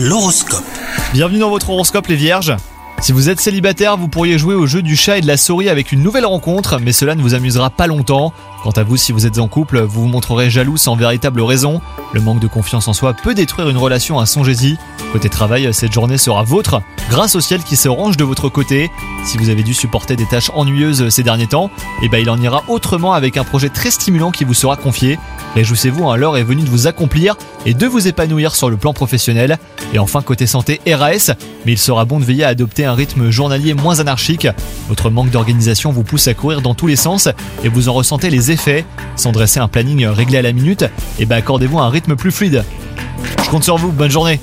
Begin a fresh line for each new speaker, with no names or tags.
L'horoscope.
Bienvenue dans votre horoscope les vierges. Si vous êtes célibataire, vous pourriez jouer au jeu du chat et de la souris avec une nouvelle rencontre, mais cela ne vous amusera pas longtemps. Quant à vous, si vous êtes en couple, vous vous montrerez jaloux sans véritable raison. Le manque de confiance en soi peut détruire une relation à songez-y. Côté travail, cette journée sera vôtre, grâce au ciel qui se range de votre côté. Si vous avez dû supporter des tâches ennuyeuses ces derniers temps, eh ben il en ira autrement avec un projet très stimulant qui vous sera confié. Réjouissez-vous, hein, l'heure est venue de vous accomplir et de vous épanouir sur le plan professionnel. Et enfin, côté santé, RAS, mais il sera bon de veiller à adopter un rythme journalier moins anarchique. Votre manque d'organisation vous pousse à courir dans tous les sens et vous en ressentez les effets. Sans dresser un planning réglé à la minute, et ben accordez-vous un rythme plus fluide. Je compte sur vous, bonne journée